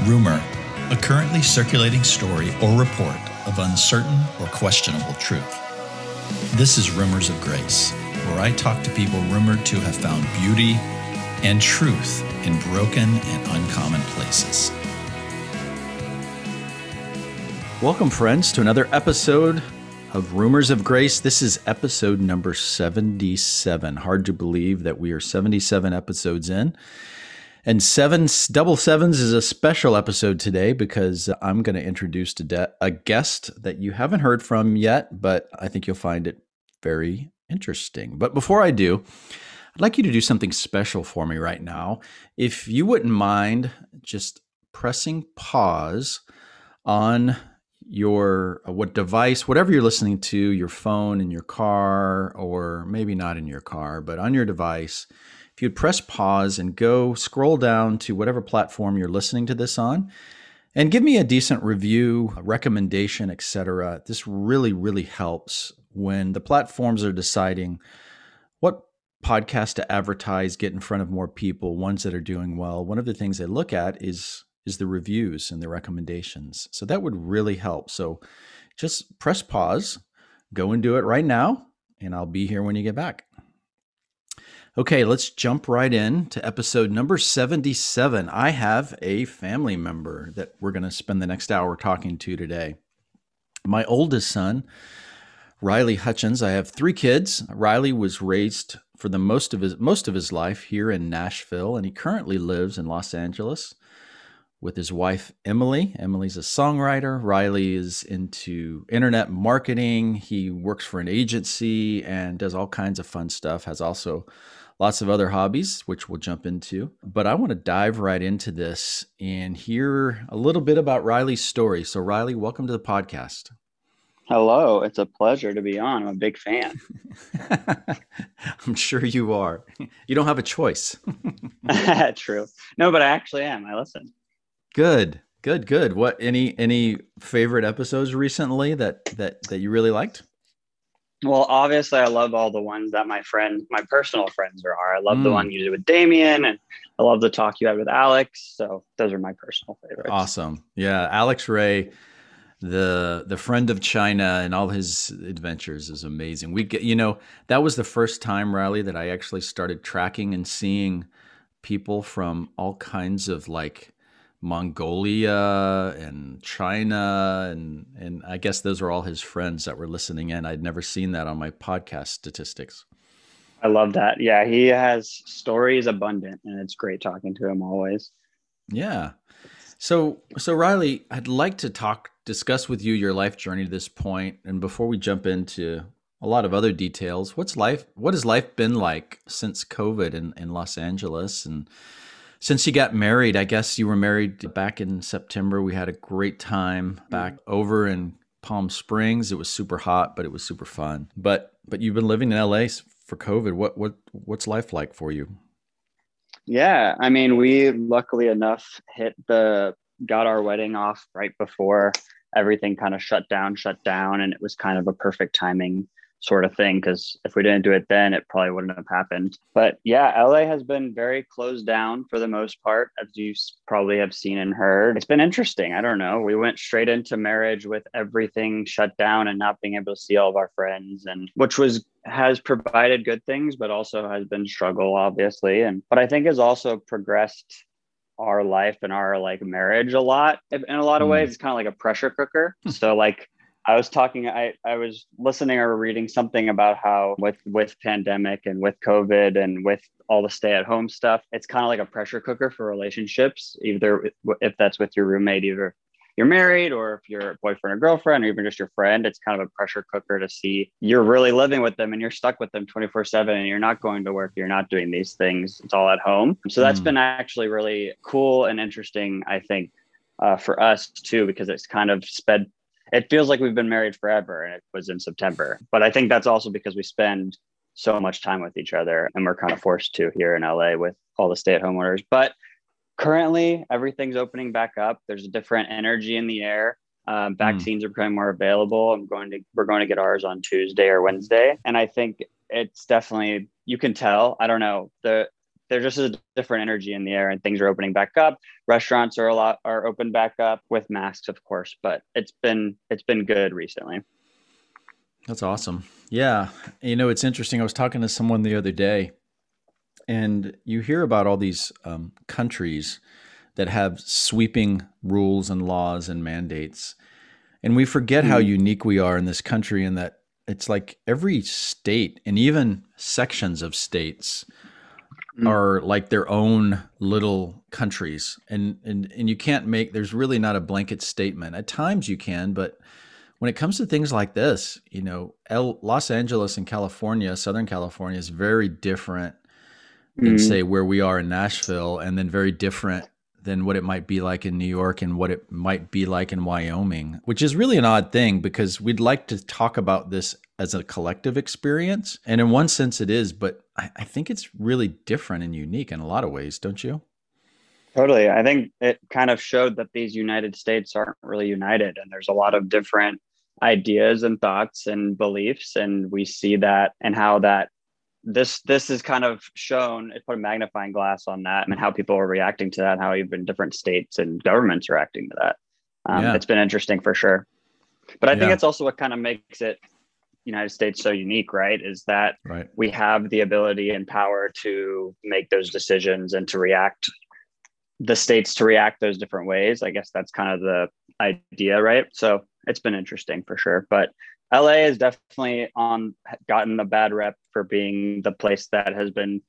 Rumor, a currently circulating story or report of uncertain or questionable truth. This is Rumors of Grace, where I talk to people rumored to have found beauty and truth in broken and uncommon places. Welcome, friends, to another episode of Rumors of Grace. This is episode number 77. Hard to believe that we are 77 episodes in. And seven double sevens is a special episode today because I'm going to introduce to de- a guest that you haven't heard from yet, but I think you'll find it very interesting. But before I do, I'd like you to do something special for me right now. If you wouldn't mind just pressing pause on your uh, what device whatever you're listening to your phone in your car or maybe not in your car but on your device if you'd press pause and go scroll down to whatever platform you're listening to this on and give me a decent review, a recommendation, etc. This really, really helps when the platforms are deciding what podcast to advertise, get in front of more people, ones that are doing well. One of the things they look at is is the reviews and the recommendations. So that would really help. So just press pause, go and do it right now, and I'll be here when you get back. Okay, let's jump right in to episode number 77. I have a family member that we're going to spend the next hour talking to today. My oldest son, Riley Hutchins. I have three kids. Riley was raised for the most of his most of his life here in Nashville, and he currently lives in Los Angeles with his wife Emily. Emily's a songwriter. Riley is into internet marketing. He works for an agency and does all kinds of fun stuff. Has also lots of other hobbies, which we'll jump into. But I want to dive right into this and hear a little bit about Riley's story. So, Riley, welcome to the podcast. Hello, it's a pleasure to be on. I'm a big fan. I'm sure you are. You don't have a choice. True. No, but I actually am. I listen. Good. Good, good. What any any favorite episodes recently that that that you really liked? Well, obviously, I love all the ones that my friend, my personal friends are. I love mm. the one you did with Damien, and I love the talk you had with Alex. So those are my personal favorites. Awesome, yeah. Alex Ray, the the friend of China and all his adventures is amazing. We get, you know, that was the first time, Riley, that I actually started tracking and seeing people from all kinds of like Mongolia and China and and I guess those are all his friends that were listening in. I'd never seen that on my podcast statistics. I love that. Yeah, he has stories abundant and it's great talking to him always. Yeah. So so Riley, I'd like to talk discuss with you your life journey to this point and before we jump into a lot of other details, what's life what has life been like since COVID in, in Los Angeles and since you got married, I guess you were married back in September. We had a great time back mm-hmm. over in Palm Springs. It was super hot, but it was super fun. But but you've been living in LA for COVID. What what what's life like for you? Yeah, I mean, we luckily enough hit the got our wedding off right before everything kind of shut down, shut down, and it was kind of a perfect timing sort of thing because if we didn't do it then it probably wouldn't have happened. But yeah la has been very closed down for the most part as you probably have seen and heard. It's been interesting i don't know. We went straight into marriage with everything shut down and not being able to see all of our friends and which was has provided good things but also has been struggle obviously. And but i think has also progressed our life and our like marriage a lot in a lot of mm. ways. It's kind of like a pressure cooker. So like I was talking, I, I was listening or reading something about how with with pandemic and with COVID and with all the stay at home stuff, it's kind of like a pressure cooker for relationships, either if that's with your roommate, either you're married or if you're a boyfriend or girlfriend or even just your friend, it's kind of a pressure cooker to see you're really living with them and you're stuck with them 24 seven and you're not going to work. You're not doing these things. It's all at home. So that's mm. been actually really cool and interesting, I think, uh, for us too, because it's kind of sped it feels like we've been married forever and it was in September. But I think that's also because we spend so much time with each other and we're kind of forced to here in LA with all the stay at home orders. But currently, everything's opening back up. There's a different energy in the air. Um, vaccines mm. are becoming more available. I'm going to we're going to get ours on Tuesday or Wednesday, and I think it's definitely you can tell. I don't know the there's just a different energy in the air and things are opening back up. Restaurants are a lot are open back up with masks of course but it's been it's been good recently. That's awesome. Yeah. You know it's interesting. I was talking to someone the other day and you hear about all these um, countries that have sweeping rules and laws and mandates and we forget mm-hmm. how unique we are in this country and that it's like every state and even sections of states mm. are like their own little countries and, and and you can't make there's really not a blanket statement at times you can but when it comes to things like this you know El, los angeles and california southern california is very different than mm. say where we are in nashville and then very different than what it might be like in New York and what it might be like in Wyoming, which is really an odd thing because we'd like to talk about this as a collective experience. And in one sense, it is, but I, I think it's really different and unique in a lot of ways, don't you? Totally. I think it kind of showed that these United States aren't really united, and there's a lot of different ideas and thoughts and beliefs. And we see that and how that this this is kind of shown it put a magnifying glass on that and how people are reacting to that how even different states and governments are reacting to that um, yeah. it's been interesting for sure but i yeah. think it's also what kind of makes it united states so unique right is that right. we have the ability and power to make those decisions and to react the states to react those different ways i guess that's kind of the idea right so it's been interesting for sure but LA has definitely on gotten a bad rep for being the place that has been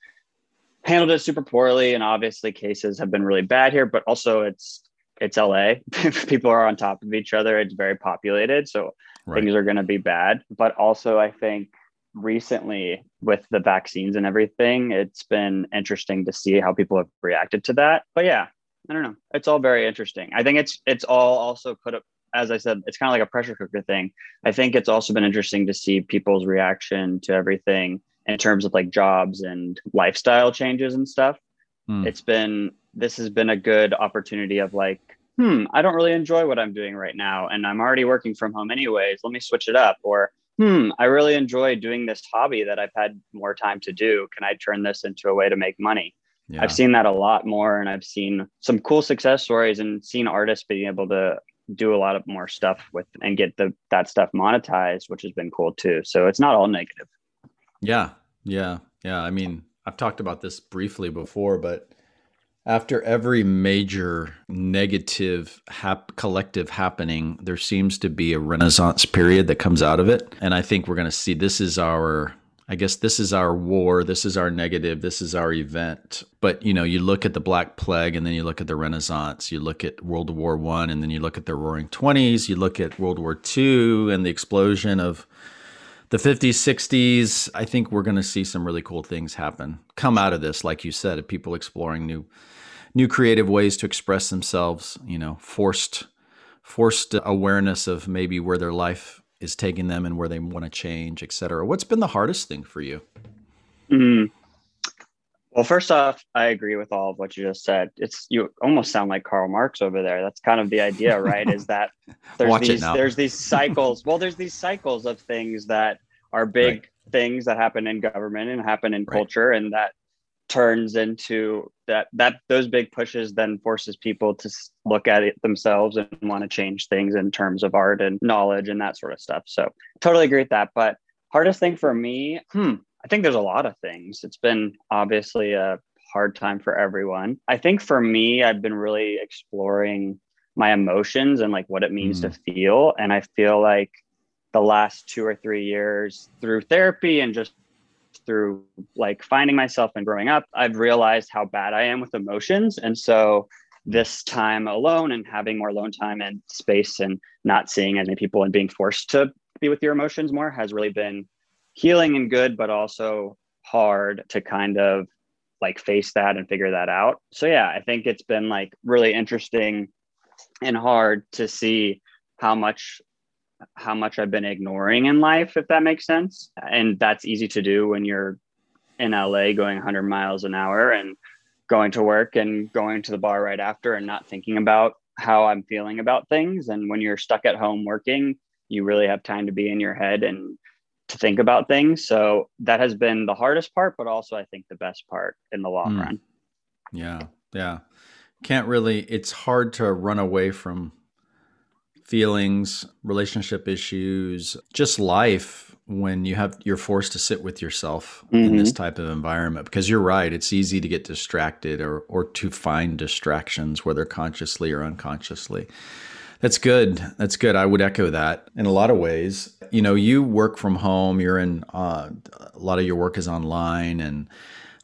handled it super poorly, and obviously cases have been really bad here. But also, it's it's LA. People are on top of each other. It's very populated, so right. things are going to be bad. But also, I think recently with the vaccines and everything, it's been interesting to see how people have reacted to that. But yeah, I don't know. It's all very interesting. I think it's it's all also put up as I said, it's kind of like a pressure cooker thing. I think it's also been interesting to see people's reaction to everything in terms of like jobs and lifestyle changes and stuff. Hmm. It's been, this has been a good opportunity of like, hmm, I don't really enjoy what I'm doing right now. And I'm already working from home anyways. Let me switch it up. Or, hmm, I really enjoy doing this hobby that I've had more time to do. Can I turn this into a way to make money? Yeah. I've seen that a lot more and I've seen some cool success stories and seen artists being able to do a lot of more stuff with and get the that stuff monetized, which has been cool too. So it's not all negative. Yeah, yeah, yeah. I mean, I've talked about this briefly before, but after every major negative hap- collective happening, there seems to be a renaissance period that comes out of it, and I think we're going to see this is our I guess this is our war, this is our negative, this is our event. But you know, you look at the Black Plague and then you look at the Renaissance, you look at World War One and then you look at the Roaring Twenties, you look at World War Two and the explosion of the 50s, 60s. I think we're going to see some really cool things happen come out of this, like you said, of people exploring new, new creative ways to express themselves. You know, forced, forced awareness of maybe where their life is taking them and where they want to change, et cetera. What's been the hardest thing for you? Mm. Well, first off, I agree with all of what you just said. It's you almost sound like Karl Marx over there. That's kind of the idea, right? is that there's these there's these cycles. well, there's these cycles of things that are big right. things that happen in government and happen in right. culture, and that turns into that that those big pushes then forces people to look at it themselves and want to change things in terms of art and knowledge and that sort of stuff. So totally agree with that but hardest thing for me hmm i think there's a lot of things. It's been obviously a hard time for everyone. I think for me i've been really exploring my emotions and like what it means mm. to feel and i feel like the last two or three years through therapy and just through like finding myself and growing up, I've realized how bad I am with emotions. And so this time alone and having more alone time and space and not seeing as many people and being forced to be with your emotions more has really been healing and good, but also hard to kind of like face that and figure that out. So yeah, I think it's been like really interesting and hard to see how much how much I've been ignoring in life, if that makes sense. And that's easy to do when you're in LA going 100 miles an hour and going to work and going to the bar right after and not thinking about how I'm feeling about things. And when you're stuck at home working, you really have time to be in your head and to think about things. So that has been the hardest part, but also I think the best part in the long mm. run. Yeah. Yeah. Can't really, it's hard to run away from feelings, relationship issues, just life when you have you're forced to sit with yourself mm-hmm. in this mm-hmm. type of environment. Because you're right it's easy to get distracted or or to find distractions whether consciously or unconsciously. That's good. That's good. I would echo that in a lot of ways. You know you work from home. You're in uh, a lot of your work is online and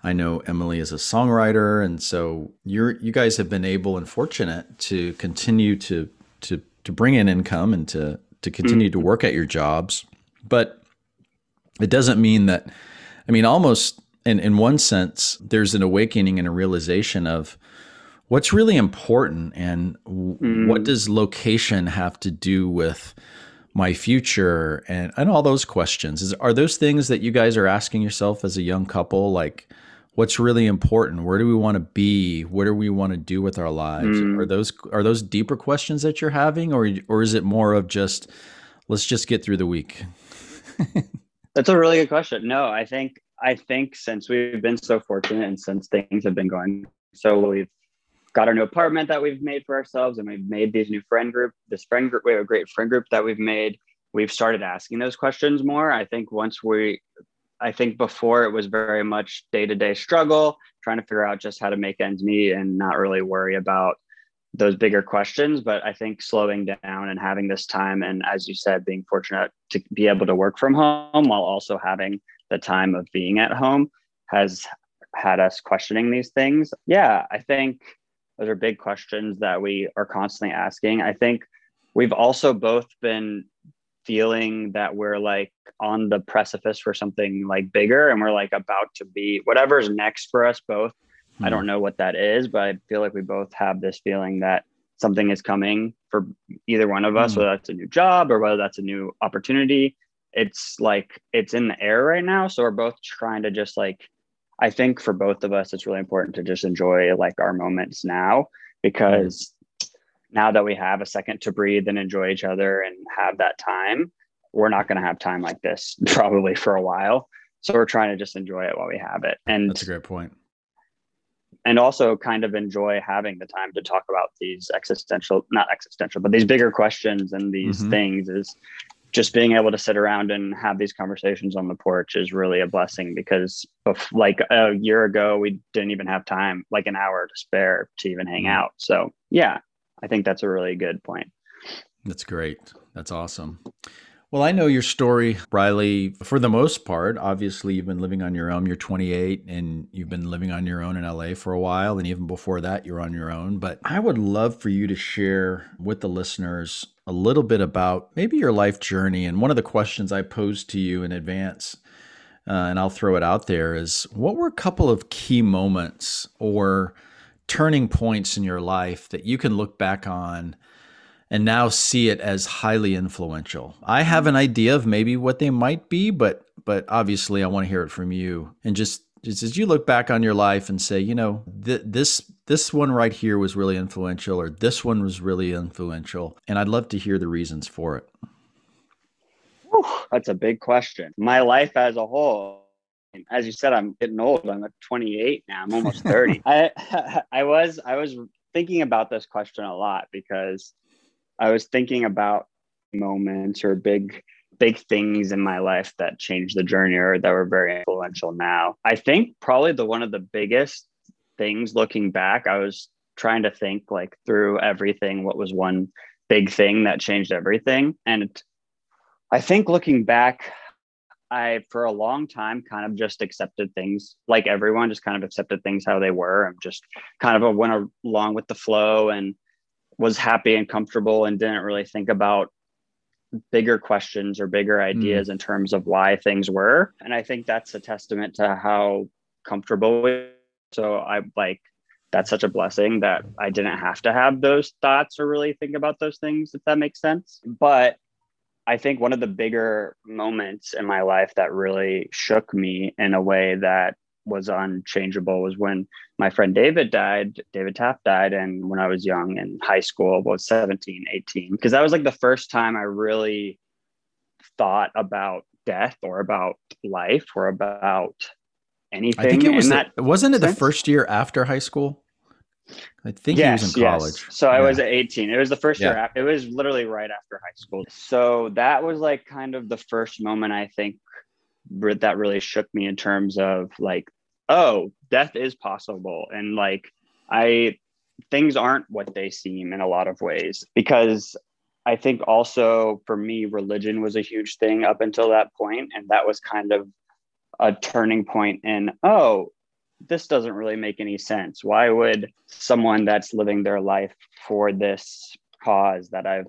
I know Emily is a songwriter, and so you're you guys have been able and fortunate to continue to to to bring in income and to to continue mm-hmm. to work at your jobs. But it doesn't mean that, I mean, almost in, in one sense, there's an awakening and a realization of what's really important and mm. what does location have to do with my future and, and all those questions. Is, are those things that you guys are asking yourself as a young couple? Like, what's really important where do we want to be what do we want to do with our lives mm. are those are those deeper questions that you're having or or is it more of just let's just get through the week That's a really good question. No, I think I think since we've been so fortunate and since things have been going so we've got our new apartment that we've made for ourselves and we've made these new friend group, this friend group, we have a great friend group that we've made. We've started asking those questions more. I think once we I think before it was very much day-to-day struggle, trying to figure out just how to make ends meet and not really worry about those bigger questions. But i think slowing down and having this time and as you said being fortunate to be able to work from home while also having the time of being at home has had us questioning these things. Yeah i think those are big questions that we are constantly asking. I think we've also both been feeling that we're like on the precipice for something like bigger and we're like about to be whatever's next for us both Mm-hmm. I don't know what that is, but I feel like we both have this feeling that something is coming for either one of us, mm-hmm. whether that's a new job or whether that's a new opportunity. It's like it's in the air right now. So we're both trying to just like, I think for both of us, it's really important to just enjoy like our moments now because mm-hmm. Now that we have a second to breathe and enjoy each other and have that time, we're not going to have time like this probably for a while. So we're trying to just enjoy it while we have it. And that's a great point. and also kind of enjoy having the time to talk about these existential not existential but these bigger questions and these mm-hmm. things is just being able to sit around and have these conversations on the porch is really a blessing because like a year ago we didn't even have time like an hour to spare to even hang mm-hmm. out so yeah i think that's a really good point that's great that's awesome well, I know your story, Riley, for the most part. Obviously, you've been living on your own. You're 28 and you've been living on your own in LA for a while. And even before that, you're on your own. But I would love for you to share with the listeners a little bit about maybe your life journey. And one of the questions I posed to you in advance, uh, and I'll throw it out there, is what were a couple of key moments or turning points in your life that you can look back on? and now see it as highly influential. I have an mm-hmm. idea of maybe what they might be, but but obviously I want to hear it from you. And just, just as you look back on your life and say, you know, th- this this one right here was really influential, or this one was really influential, and I'd love to hear the reasons for it. Whew, that's a big question. My life as a whole as you said, I'm getting old. I'm at 28 now. I'm almost 30. I I was I was thinking about this question a lot because I was thinking about moments or big big things in my life that changed the journey or that were very influential now. I think probably the one of the biggest things looking back, I was trying to think like through everything, what was one big thing that changed everything. And I think looking back, I for a long time kind of just accepted things like everyone, just kind of accepted things how they were and just kind of went along with the flow and was happy and comfortable and didn't really think about bigger questions or bigger ideas mm. in terms of why things were and i think that's a testament to how comfortable we so i like that's such a blessing that i didn't have to have those thoughts or really think about those things if that makes sense but i think one of the bigger moments in my life that really shook me in a way that was unchangeable was when my friend David died. David Taft died. And when I was young in high school, about 17, 18, because that was like the first time I really thought about death or about life or about anything. I think it was that. wasn't it the first year after high school? I think yes, he was in college. Yes. So I was at 18. It was the first year. Yeah. af- It was literally right after high school. So that was like kind of the first moment I think that really shook me in terms of like, oh, death is possible, and like I things aren't what they seem in a lot of ways because I think also for me, religion was a huge thing up until that point, and that was kind of a turning point in oh this doesn't really make any sense. Why would someone that's living their life for this cause that I've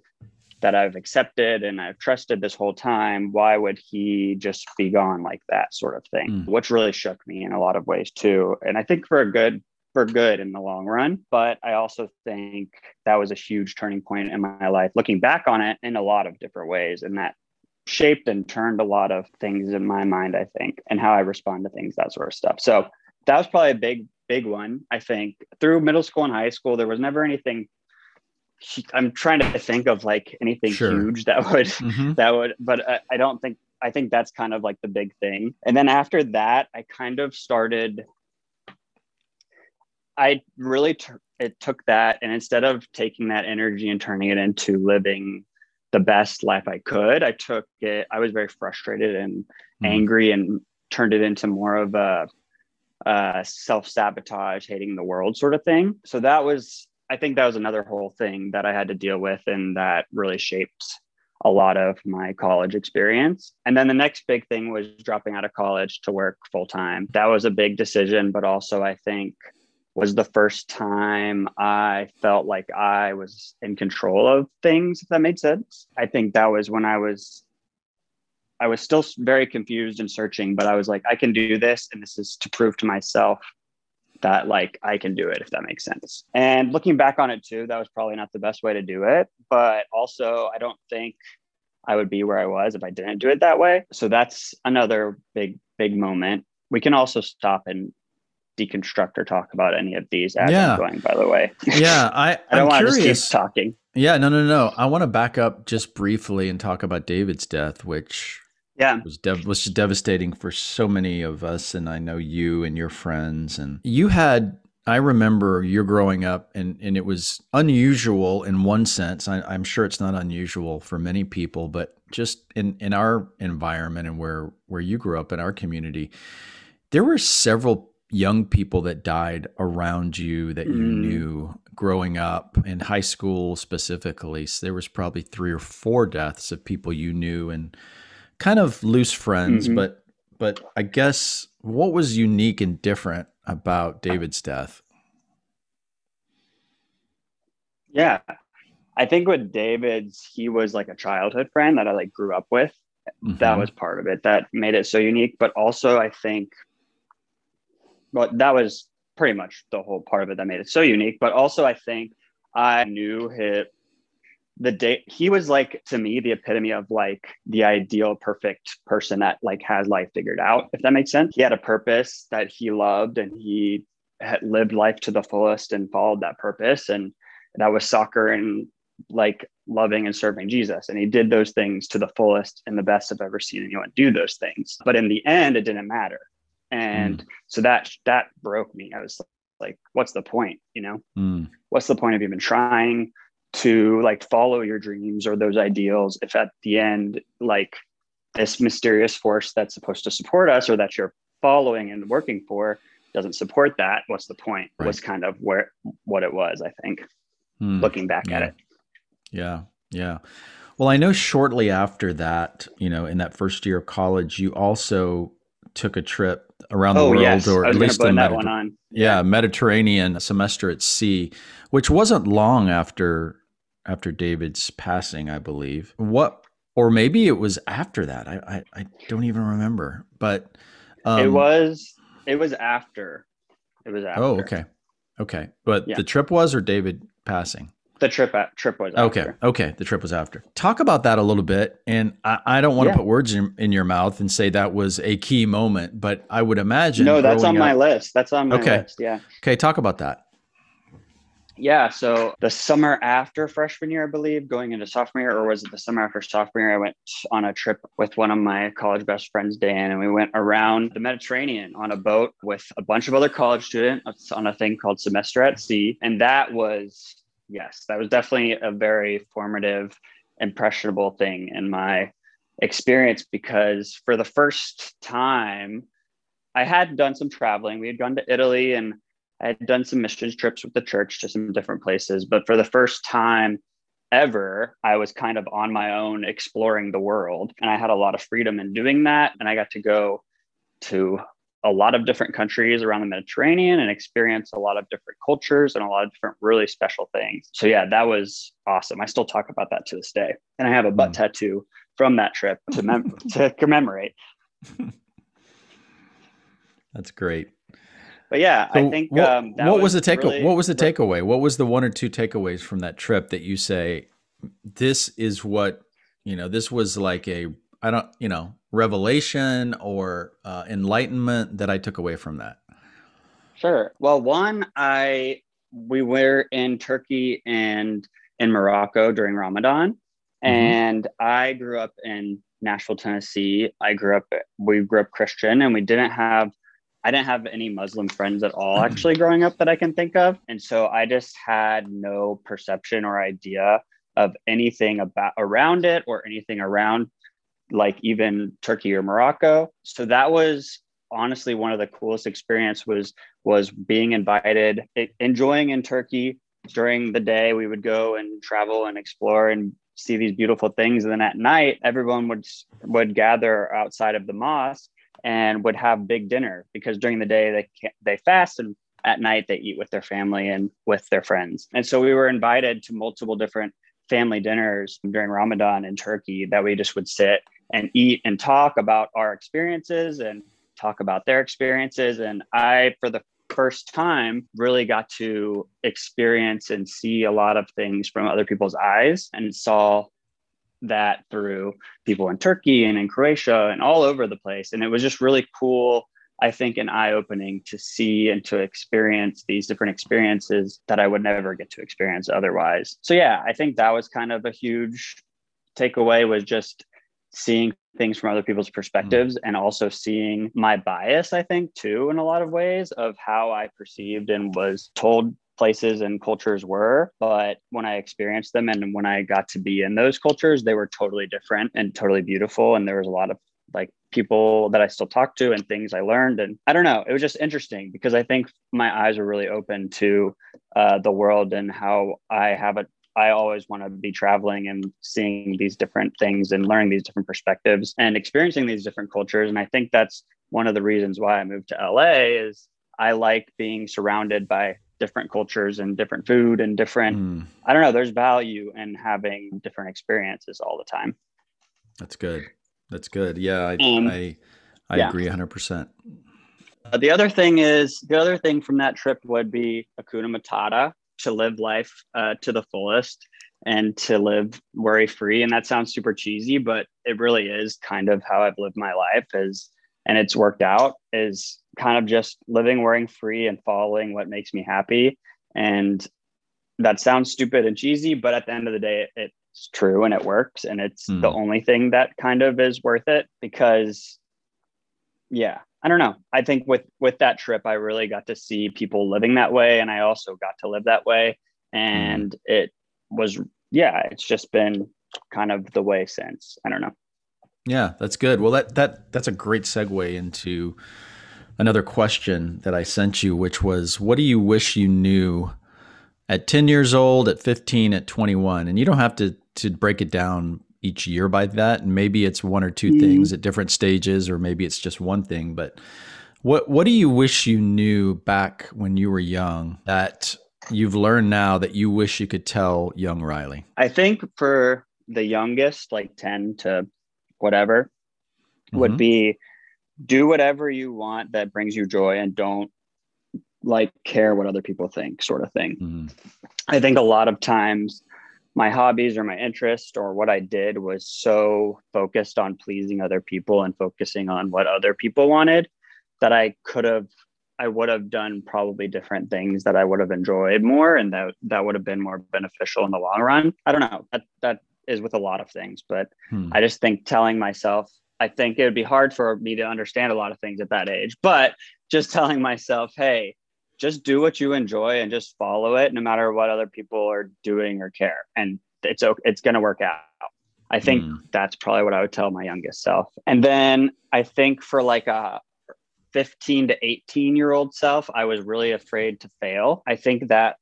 that I've accepted and I've trusted this whole time, why would he just be gone like that sort of thing? Mm. Which really shook me in a lot of ways too. And I think for a good for good in the long run, but I also think that was a huge turning point in my life looking back on it in a lot of different ways and that shaped and turned a lot of things in my mind, I think, and how I respond to things, that sort of stuff. So that was probably a big, big one. I think through middle school and high school, there was never anything. I'm trying to think of like anything Sure. huge that would Mhm. that would, but I, I don't think I think that's kind of like the big thing. And then after that, I kind of started. I really t- it took that, and instead of taking that energy and turning it into living the best life I could, I took it. I was very frustrated and Mhm. angry, and turned it into more of a, uh self sabotage, hating the world sort of thing. So that was, I think, that was another whole thing that I had to deal with, and that really shaped a lot of my college experience. And then the next big thing was dropping out of college to work full time. That was a big decision, but also I think was the first time I felt like I was in control of things, if that made sense. I think that was when I was I was still very confused and searching, but I was like, I can do this, and this is to prove to myself that like I can do it, if that makes sense. And looking back on it too, that was probably not the best way to do it, but also I don't think I would be where I was if I didn't do it that way. So that's another big, big moment. We can also stop and deconstruct or talk about any of these as Yeah. I'm going, by the way. Yeah, I, I don't I'm want to curious. just keep talking. Yeah, no, no, no. I want to back up just briefly and talk about David's death, which Yeah. was dev- was devastating for so many of us, and I know you and your friends. And you had, I remember you growing up, and and it was unusual in one sense. I, I'm sure it's not unusual for many people, but just in in our environment and where where you grew up in our community, there were several young people that died around you that you Mm. knew growing up in high school specifically. So there was probably three or four deaths of people you knew and kind of loose friends, Mhm. but but I guess what was unique and different about David's death? Yeah. I think with David's, he was like a childhood friend that I like grew up with. That Mhm. was part of it that made it so unique. But also, I think, well, that was pretty much the whole part of it that made it so unique. But also, I think I knew him the day he was like to me the epitome of like the ideal perfect person that like has life figured out if that makes sense he had a purpose that he loved and he had lived life to the fullest and followed that purpose and that was soccer and like loving and serving Jesus. And he did those things to the fullest and the best I've ever seen anyone do those things. But in the end, it didn't matter. And so that that broke me. I was like, what's the point? You know, Mm. what's the point of even trying to like follow your dreams or those ideals if at the end, like this mysterious force that's supposed to support us or that you're following and working for doesn't support that, what's the point? Right. Was kind of where what it was, I think, Mm. looking back at it. Yeah, yeah. Well, I know shortly after that, you know, in that first year of college, you also took a trip around the Oh world, yes, or at was going to least the that Medi- yeah, Mediterranean semester at sea, which wasn't long after after David's passing, I believe. What, or maybe it was after that. I I, I don't even remember, but um, it was it was after. It was after. Oh, okay, okay. But Yeah. the trip was, or David passing. The trip at, trip was Okay. after. Okay. The trip was after. Talk about that a little bit. And I, I don't want to put words in, in your mouth and say that was a key moment, but I would imagine. No, that's on growing my list. That's on my Okay. list. Yeah. Okay. Talk about that. Yeah. So the summer after freshman year, I believe, going into sophomore year, or was it the summer after sophomore year, I went on a trip with one of my college best friends, Dan, and we went around the Mediterranean on a boat with a bunch of other college students on a thing called Semester at Sea. And that was, yes, that was definitely a very formative, impressionable thing in my experience because for the first time, I had done some traveling. We had gone to Italy and I had done some mission trips with the church to some different places, but for the first time ever, I was kind of on my own exploring the world. And I had a lot of freedom in doing that. And I got to go to a lot of different countries around the Mediterranean and experience a lot of different cultures and a lot of different really special things. So, yeah, that was awesome. I still talk about that to this day. And I have a butt mm. tattoo from that trip to, mem- to commemorate. That's great but yeah, so I think what, um, what was, was, the take? Really what was the takeaway? What was the one or two takeaways from that trip that you say this is what you know? This was like a I don't you know revelation or uh, enlightenment that I took away from that. Sure. Well, one, I we were in Turkey and in Morocco during Ramadan, mm-hmm. and I grew up in Nashville, Tennessee. I grew up we grew up Christian, and we didn't have I didn't have any Muslim friends at all actually growing up that I can think of. And so I just had no perception or idea of anything about around it or anything around like even Turkey or Morocco. So that was honestly one of the coolest experience was was being invited enjoying in Turkey during the day we would go and travel and explore and see these beautiful things and then at night everyone would would gather outside of the mosque and would have big dinner because during the day they they fast and at night they eat with their family and with their friends. And so we were invited to multiple different family dinners during Ramadan in Turkey that we just would sit and eat and talk about our experiences and talk about their experiences. And I, for the first time, really got to experience and see a lot of things from other people's eyes and saw that through people in Turkey and in Croatia and all over the place. And it was just really cool, I think, and eye opening to see and to experience these different experiences that I would never get to experience otherwise. So, yeah, I think that was kind of a huge takeaway was just seeing things from other people's perspectives mm. and also seeing my bias i think too in a lot of ways of how i perceived and was told places and cultures were. But when I experienced them and when I got to be in those cultures, they were totally different and totally beautiful. And there was a lot of like people that I still talk to and things I learned. And I don't know, it was just interesting because I think my eyes were really open to uh, the world and how I have it. I always want to be traveling and seeing these different things and learning these different perspectives and experiencing these different cultures. And I think that's one of the reasons why I moved to LA is I like being surrounded by different cultures and different food and different mm. i don't know there's value in having different experiences all the time. That's good. That's good. Yeah i um, i, I yeah. agree 100% uh, the other thing is the other thing from that trip would be hakuna matata to live life uh, to the fullest and to live worry free and that sounds super cheesy but it really is kind of how i've lived my life is and it's worked out is kind of just living worrying free and following what makes me happy. And that sounds stupid and cheesy but at the end of the day it, it's true and it works. And it's mm. the only thing that kind of is worth it because yeah i don't know. I think with with that trip i really got to see people living that way. And i also got to live that way. And mm. it was yeah it's just been kind of the way since. I don't know yeah, that's good. Well, that that that's a great segue into another question that I sent you, which was, what do you wish you knew at 10 years old, at 15, at 21? And you don't have to to break it down each year by that. And maybe it's one or 2 mm. things at different stages, or maybe it's just one thing. But what what do you wish you knew back when you were young that you've learned now that you wish you could tell young Riley? I think for the youngest, like 10 to whatever mm-hmm. would be do whatever you want that brings you joy and don't like care what other people think sort of thing mm-hmm. i think a lot of times my hobbies or my interest or what i did was so focused on pleasing other people and focusing on what other people wanted that i could have I would have done probably different things that I would have enjoyed more and that that would have been more beneficial in the long run. I don't know. That that is with a lot of things, but hmm. I just think telling myself I think it would be hard for me to understand a lot of things at that age, but just telling myself, hey, just do what you enjoy and just follow it no matter what other people are doing or care. And it's okay, it's going to work out. I think mm. that's probably what I would tell my youngest self. And then I think for like a 15 to 18 year old self, I was really afraid to fail. I think that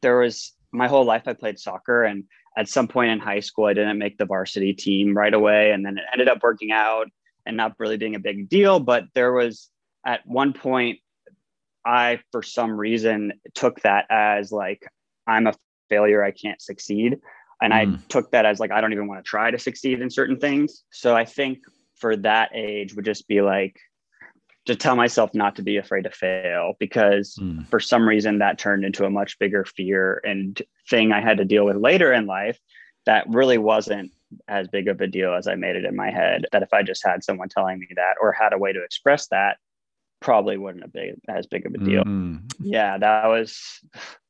there was my whole life I played soccer and at some point in high school I didn't make the varsity team right away and then it ended up working out and not really being a big deal, but there was at one point I for some reason took that as like I'm a failure, I can't succeed. And mm. I took that as like I don't even want to try to succeed in certain things. So I think for that age would just be like to tell myself not to be afraid to fail because mm. for some reason that turned into a much bigger fear and thing I had to deal with later in life that really wasn't as big of a deal as I made it in my head. That if I just had someone telling me that or had a way to express that, probably wouldn't have been as big of a deal. Mm. Yeah, that was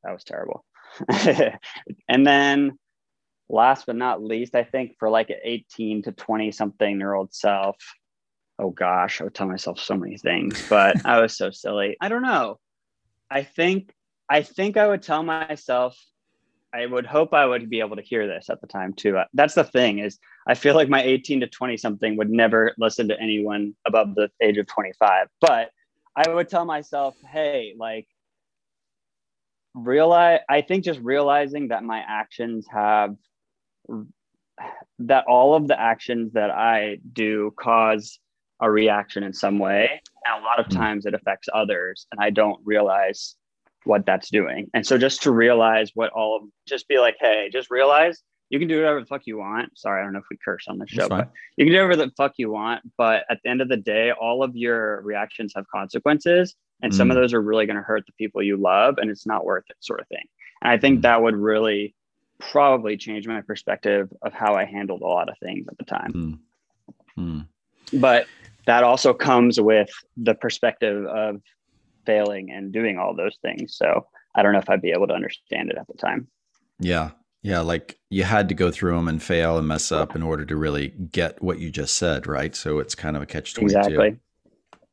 that was terrible. and then last but not least, I think for like an 18 to 20 something year old self, oh gosh, I would tell myself so many things, but I was so silly. I don't know. I think I think I would tell myself I would hope I would be able to hear this at the time too. Uh, that's the thing is I feel like my 18 to 20 something would never listen to anyone above the age of 25. But I would tell myself, "Hey, like realize I think just realizing that my actions have that all of the actions that I do cause a reaction in some way. And a lot of hmm. times it affects others, and I don't realize what that's doing. And so just to realize what all of just be like, hey, just realize you can do whatever the fuck you want. Sorry, I don't know if we curse on the show, but you can do whatever the fuck you want. But at the end of the day, all of your reactions have consequences. And mm. some of hmm. those are really going to hurt the people you love, and it's not worth it, sort of thing. And I think mm. that would really probably change my perspective of how I handled a lot of things at the time. Mm. But that also comes with the perspective of failing and doing all those things. So I don't know if I'd be able to understand it at the time. Yeah. Yeah. Like you had to go through them and fail and mess up in order to really get what you just said. Right. So it's kind of a catch 22. Exactly.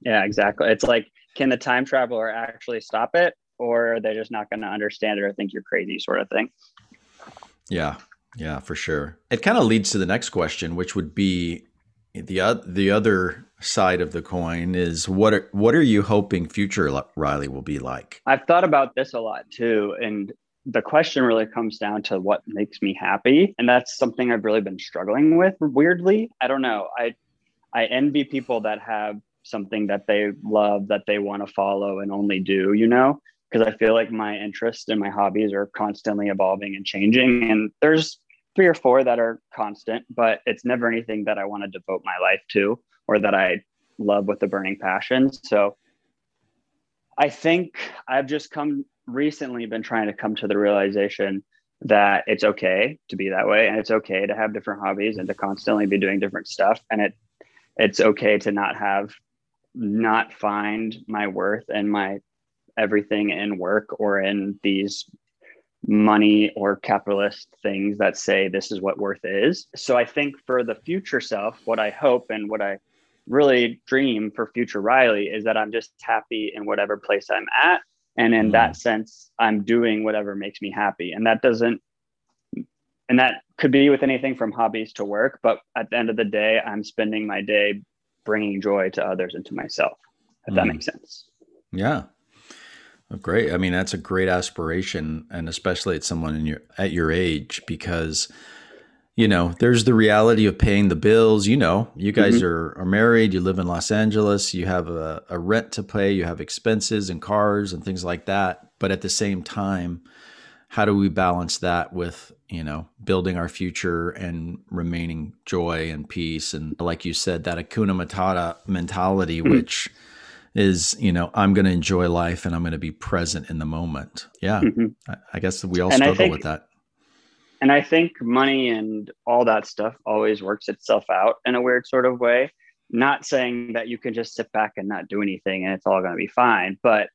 Yeah, exactly. It's like, can the time traveler actually stop it? Or are they just not going to understand it or think you're crazy, sort of thing? Yeah. Yeah, for sure. It kind of leads to the next question, which would be the the other side of the coin is what are what are you hoping future Riley will be like? I've thought about this a lot too, and the question really comes down to what makes me happy, and that's something I've really been struggling with. Weirdly, I don't know. I I envy people that have something that they love that they want to follow and only do. You know, because I feel like my interests and my hobbies are constantly evolving and changing, and there's three or four that are constant, but it's never anything that I want to devote my life to or that I love with a burning passion. So I think I've just come recently been trying to come to the realization that it's okay to be that way and it's okay to have different hobbies and to constantly be doing different stuff and it it's okay to not have not find my worth and my everything in work or in these money or capitalist things that say this is what worth is. So I think for the future self, what I hope and what I really dream for future Riley is that I'm just happy in whatever place I'm at. And in mm. that sense, I'm doing whatever makes me happy. And that doesn't, and that could be with anything from hobbies to work. But at the end of the day, I'm spending my day bringing joy to others and to myself, if mm. that makes sense. Yeah. Great. I mean, that's a great aspiration, and especially at someone in your at your age, because you know there's the reality of paying the bills. You know, you guys mm-hmm. are are married. You live in Los Angeles. You have a, a rent to pay. You have expenses and cars and things like that. But at the same time, how do we balance that with you know building our future and remaining joy and peace and like you said that Hakuna Matata mentality, mm-hmm. which is you know i'm going to enjoy life and i'm going to be present in the moment yeah mm-hmm. I, I, guess we all and struggle think, with that and i think money and all that stuff always works itself out in a weird sort of way not saying that you can just sit back and not do anything and it's all going to be fine, but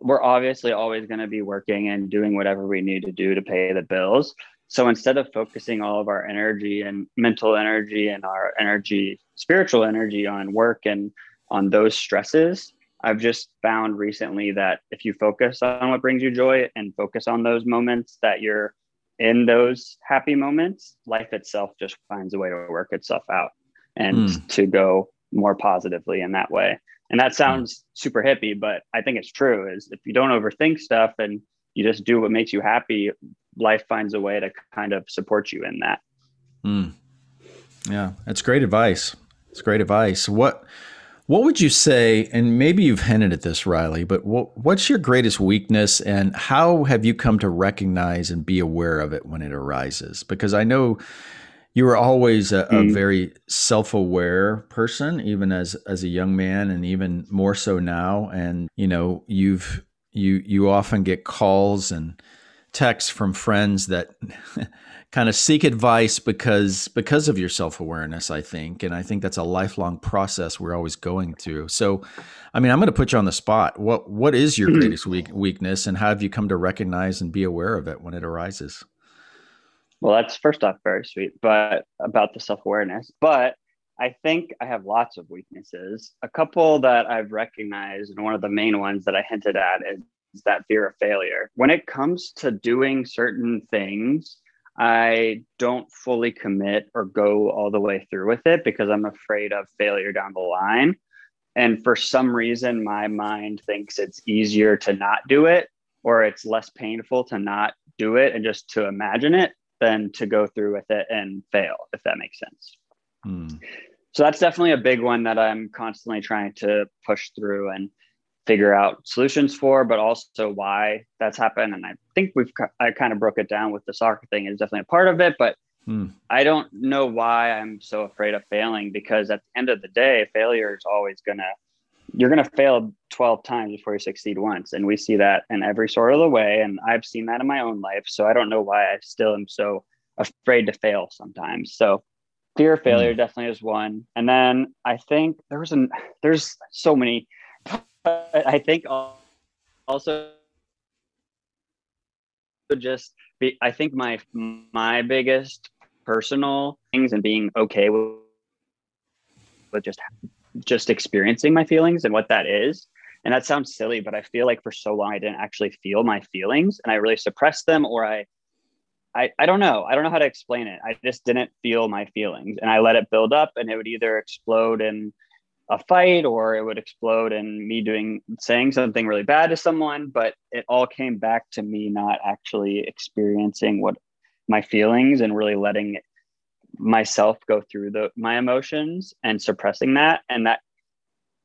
we're obviously always going to be working and doing whatever we need to do to pay the bills. So instead of focusing all of our energy and mental energy and our energy, spiritual energy on work and on those stresses, I've just found recently that if you focus on what brings you joy and focus on those moments that you're in those happy moments, life itself just finds a way to work itself out and mm. to go more positively in that way. And that sounds mm. super hippie, but I think it's true is if you don't overthink stuff and you just do what makes you happy, life finds a way to kind of support you in that. Mm. Yeah, that's great advice. It's great advice. What what would you say, and maybe you've hinted at this, Riley, but what, what's your greatest weakness and how have you come to recognize and be aware of it when it arises? Because I know you were always a, a mm. very self-aware person, even as as a young man, and even more so now. And you know, you've you you often get calls and texts from friends that kind of seek advice because because of your self-awareness i think and i think that's a lifelong process we're always going through. So i mean i'm going to put you on the spot. What what is your mm-hmm. greatest weak, weakness and how have you come to recognize and be aware of it when it arises? Well that's first off very sweet but about the self-awareness but i think i have lots of weaknesses. A couple that i've recognized and one of the main ones that i hinted at is that fear of failure when it comes to doing certain things I don't fully commit or go all the way through with it because I'm afraid of failure down the line. And for some reason, my mind thinks it's easier to not do it or it's less painful to not do it and just to imagine it than to go through with it and fail, if that makes sense. Hmm. So that's definitely a big one that I'm constantly trying to push through. And figure out solutions for, but also why that's happened. And I think we've I kind of broke it down with the soccer thing is definitely a part of it, but hmm. I don't know why I'm so afraid of failing because at the end of the day, failure is always gonna you're gonna fail 12 times before you succeed once. And we see that in every sort of the way. And I've seen that in my own life. So I don't know why I still am so afraid to fail sometimes. So fear of failure hmm. definitely is one. And then I think there was an there's so many I think also just be, I think my my biggest personal things and being okay with, with just just experiencing my feelings and what that is. And that sounds silly, but I feel like for so long I didn't actually feel my feelings and I really suppressed them or I I, I don't know. I don't know how to explain it. I just didn't feel my feelings and I let it build up and it would either explode and a fight or it would explode in me doing saying something really bad to someone but it all came back to me not actually experiencing what my feelings and really letting myself go through the my emotions and suppressing that. And that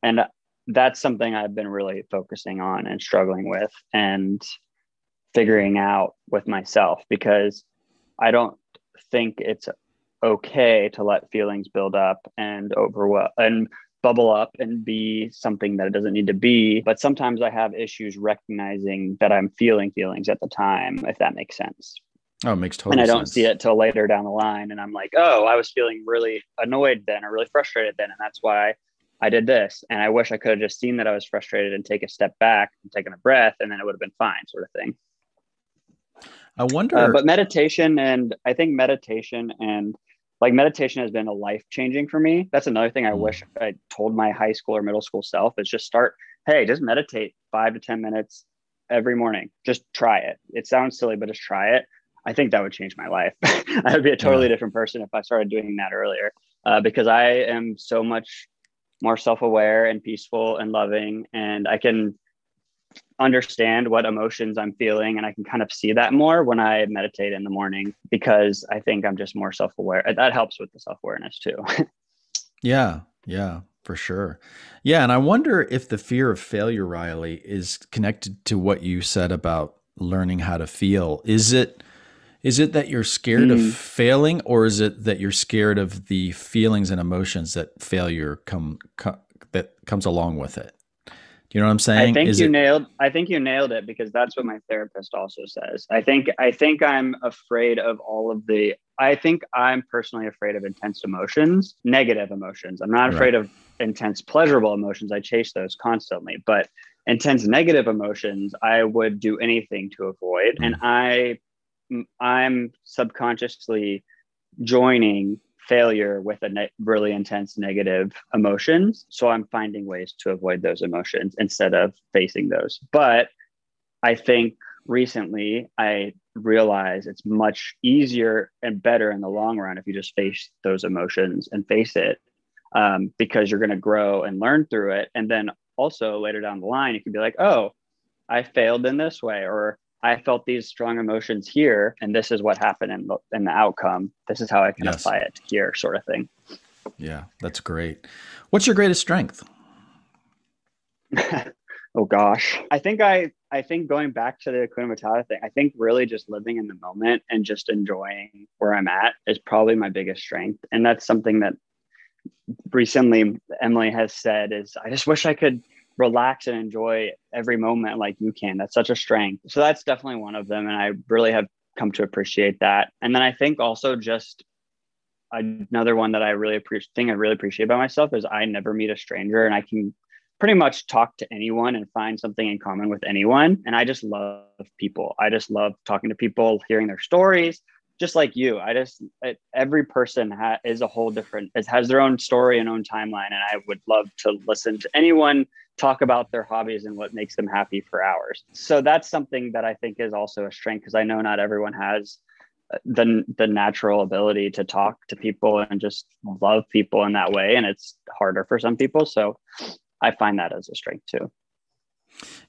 and that's something I've been really focusing on and struggling with and figuring out with myself because I don't think it's okay to let feelings build up and overwhelm and bubble up and be something that it doesn't need to be. But sometimes I have issues recognizing that I'm feeling feelings at the time, if that makes sense. Oh, it makes total And I don't sense. see it till later down the line. And I'm like, oh, I was feeling really annoyed then or really frustrated then. And that's why I did this. And I wish I could have just seen that I was frustrated and take a step back and taken a breath, and then it would have been fine, sort of thing. I wonder. Uh, but meditation and I think meditation and like meditation has been a life changing for me. That's another thing I mm. wish I told my high school or middle school self is just start, hey, just meditate five to 10 minutes every morning. Just try it. It sounds silly, but just try it. I think that would change my life. I would be a totally different person if I started doing that earlier uh, because I am so much more self aware and peaceful and loving. And I can understand what emotions I'm feeling and I can kind of see that more when I meditate in the morning because I think I'm just more self-aware. That helps with the self-awareness too. yeah, yeah, for sure. Yeah, and I wonder if the fear of failure Riley is connected to what you said about learning how to feel. Is it is it that you're scared mm. of failing or is it that you're scared of the feelings and emotions that failure come, come that comes along with it? You know what I'm saying? I think Is you it... nailed. I think you nailed it because that's what my therapist also says. I think I think I'm afraid of all of the I think I'm personally afraid of intense emotions, negative emotions. I'm not afraid right. of intense pleasurable emotions. I chase those constantly, but intense negative emotions, I would do anything to avoid. Mm. And I, I'm subconsciously joining failure with a ne- really intense negative emotions. So I'm finding ways to avoid those emotions instead of facing those. But I think recently I realize it's much easier and better in the long run if you just face those emotions and face it um, because you're going to grow and learn through it. And then also later down the line, you can be like, oh, I failed in this way, or I felt these strong emotions here, and this is what happened in the, in the outcome. This is how I can yes. apply it here, sort of thing. Yeah, that's great. What's your greatest strength? oh gosh, I think I I think going back to the Hakuna Matata thing, I think really just living in the moment and just enjoying where I'm at is probably my biggest strength, and that's something that recently Emily has said is I just wish I could relax and enjoy every moment like you can. That's such a strength. So that's definitely one of them. And I really have come to appreciate that. And then I think also just another one that I really appreciate thing I really appreciate about myself is I never meet a stranger and I can pretty much talk to anyone and find something in common with anyone. And I just love people. I just love talking to people, hearing their stories, just like you i just every person ha- is a whole different it has their own story and own timeline and i would love to listen to anyone talk about their hobbies and what makes them happy for hours. So that's something that i think is also a strength because i know not everyone has uh, the the natural ability to talk to people and just love people in that way and it's harder for some people. So i find that as a strength too.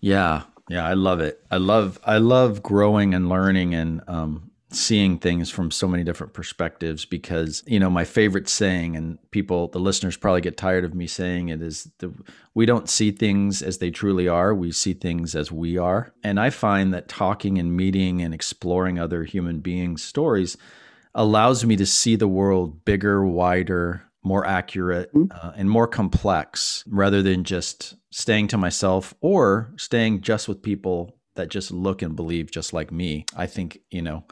Yeah. Yeah i love it. I love i love growing and learning and um seeing things from so many different perspectives because you know my favorite saying and people the listeners probably get tired of me saying it is the we don't see things as they truly are we see things as we are and i find that talking and meeting and exploring other human beings stories allows me to see the world bigger wider more accurate mm-hmm. uh, and more complex rather than just staying to myself or staying just with people that just look and believe just like me i think you know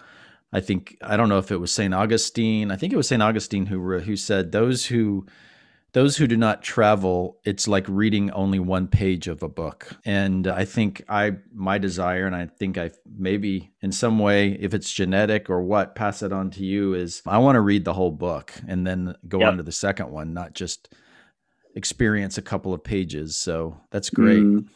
I think I don't know if it was Saint Augustine. I think it was Saint Augustine who who said those who those who do not travel, it's like reading only one page of a book. And I think I my desire, and I think I maybe in some way, if it's genetic or what, pass it on to you is I want to read the whole book and then go yep. on to the second one, not just experience a couple of pages. So that's great. Mm.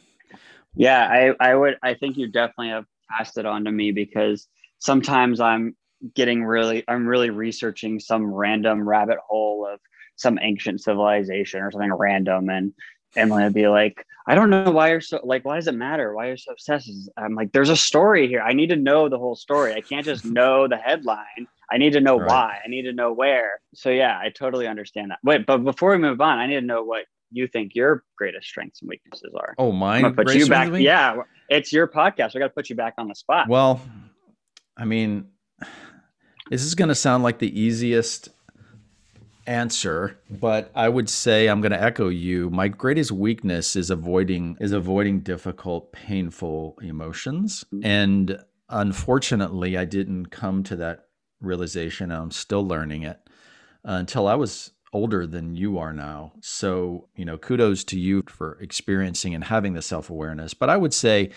Yeah, I, I would I think you definitely have passed it on to me because sometimes I'm getting really, I'm really researching some random rabbit hole of some ancient civilization or something random. And Emily would be like, I don't know why you're so like, why does it matter? Why you're so obsessed? I'm like, there's a story here. I need to know the whole story. I can't just know the headline. I need to know right. why. I need to know where. So yeah, I totally understand that. Wait, but before we move on, I need to know what you think your greatest strengths and weaknesses are. Oh, mine. Put you back. Yeah, it's your podcast. We got to put you back on the spot. Well, I mean, this is going to sound like the easiest answer, but I would say I'm going to echo you. My greatest weakness is avoiding is avoiding difficult, painful emotions. And unfortunately, I didn't come to that realization. I'm still learning it uh, until I was older than you are now. So, you know, kudos to you for experiencing and having the self-awareness. But I would say,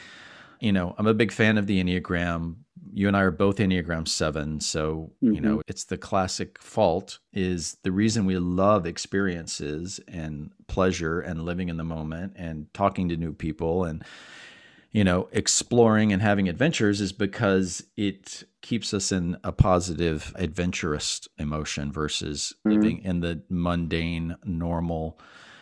you know, I'm a big fan of the Enneagram you and I are both Enneagram 7, so mm-hmm. you know, it's the classic fault is the reason we love experiences and pleasure and living in the moment and talking to new people and you know, exploring and having adventures is because it keeps us in a positive adventurous emotion versus mm-hmm. living in the mundane normal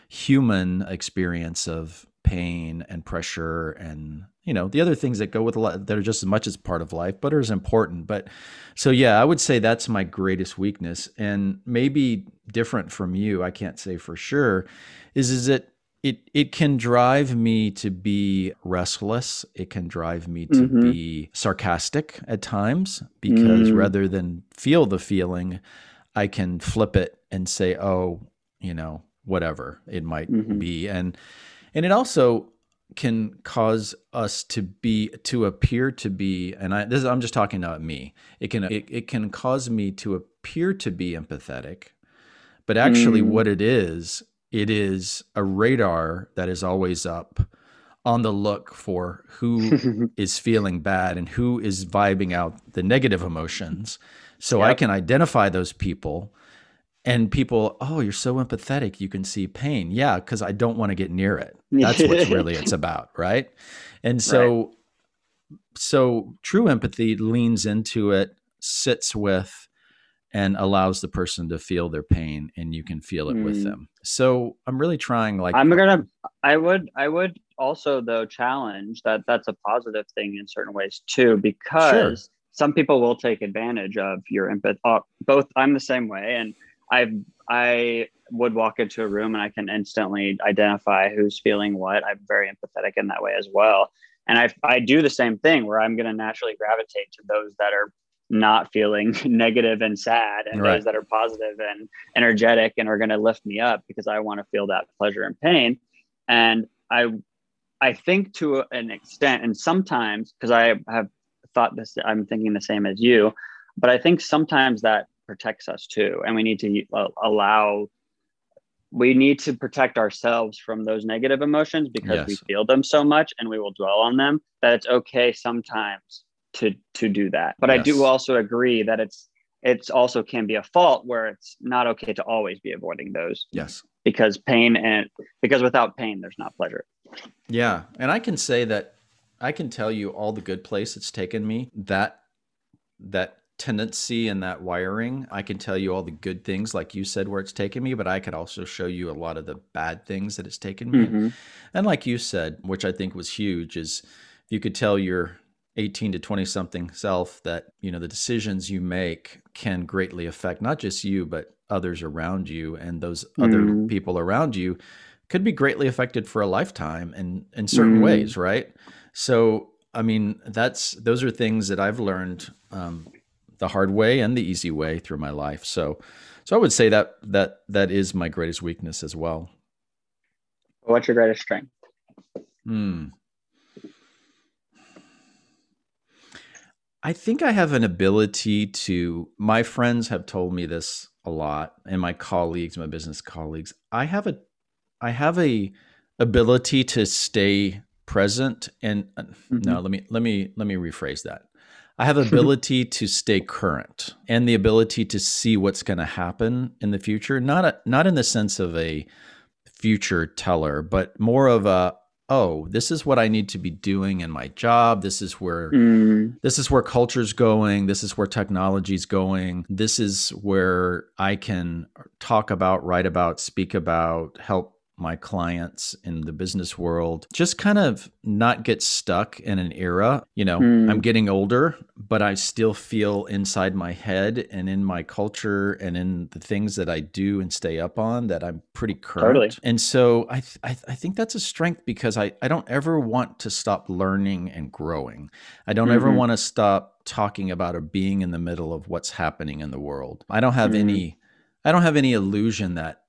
human experience of pain and pressure and you know the other things that go with a lot that are just as much as part of life but are as important but so yeah i would say that's my greatest weakness and maybe different from you i can't say for sure is is it it it can drive me to be restless it can drive me to mm-hmm. be sarcastic at times because mm. rather than feel the feeling i can flip it and say oh you know whatever it might mm-hmm. be and and it also can cause us to be to appear to be and I this I'm just talking about me. It can it, it can cause me to appear to be empathetic, but actually mm. what it is, it is a radar that is always up on the look for who is feeling bad and who is vibing out the negative emotions. So yep. I can identify those people and people oh you're so empathetic you can see pain yeah because i don't want to get near it that's what really it's about right and so right. so true empathy leans into it sits with and allows the person to feel their pain and you can feel it mm. with them so i'm really trying like i'm gonna i would i would also though challenge that that's a positive thing in certain ways too because sure. some people will take advantage of your empathy uh, both i'm the same way and I I would walk into a room and I can instantly identify who's feeling what. I'm very empathetic in that way as well. And I I do the same thing where I'm going to naturally gravitate to those that are not feeling negative and sad and right. those that are positive and energetic and are going to lift me up because I want to feel that pleasure and pain. And I I think to an extent and sometimes because I have thought this I'm thinking the same as you, but I think sometimes that protects us too. And we need to uh, allow we need to protect ourselves from those negative emotions because yes. we feel them so much and we will dwell on them that it's okay sometimes to to do that. But yes. i do also agree that it's it's also can be a fault where it's not okay to always be avoiding those yes. because pain and because without pain there's not pleasure. Yeah. And i can say that i can tell you all the good place it's taken me that that tendency and that wiring. I can tell you all the good things, like you said, where it's taken me, but I could also show you a lot of the bad things that it's taken me. Mm-hmm. And like you said, which I think was huge, is you could tell your 18 to 20 something self that, you know, the decisions you make can greatly affect not just you, but others around you. And those mm-hmm. other people around you could be greatly affected for a lifetime and in certain mm-hmm. ways, right? So, I mean, that's those are things that I've learned um, the hard way and the easy way through my life. So, so I would say that that that is my greatest weakness as well. What's your greatest strength? Hmm. I think I have an ability to. My friends have told me this a lot, and my colleagues, my business colleagues. I have a, I have a ability to stay present and uh, mm-hmm. no let me let me let me rephrase that I have ability to stay current and the ability to see what's going to happen in the future. Not a, not in the sense of a future teller, but more of a oh, this is what I need to be doing in my job. This is where mm. this is where culture's going. This is where technology's going. This is where I can talk about, write about, speak about, help my clients in the business world just kind of not get stuck in an era. You know, mm. I'm getting older, but I still feel inside my head and in my culture and in the things that I do and stay up on that I'm pretty current. Totally. And so I, th- I, th- I, think that's a strength because I, I don't ever want to stop learning and growing. I don't mm-hmm. ever want to stop talking about or being in the middle of what's happening in the world. I don't have mm. any I don't have any illusion that,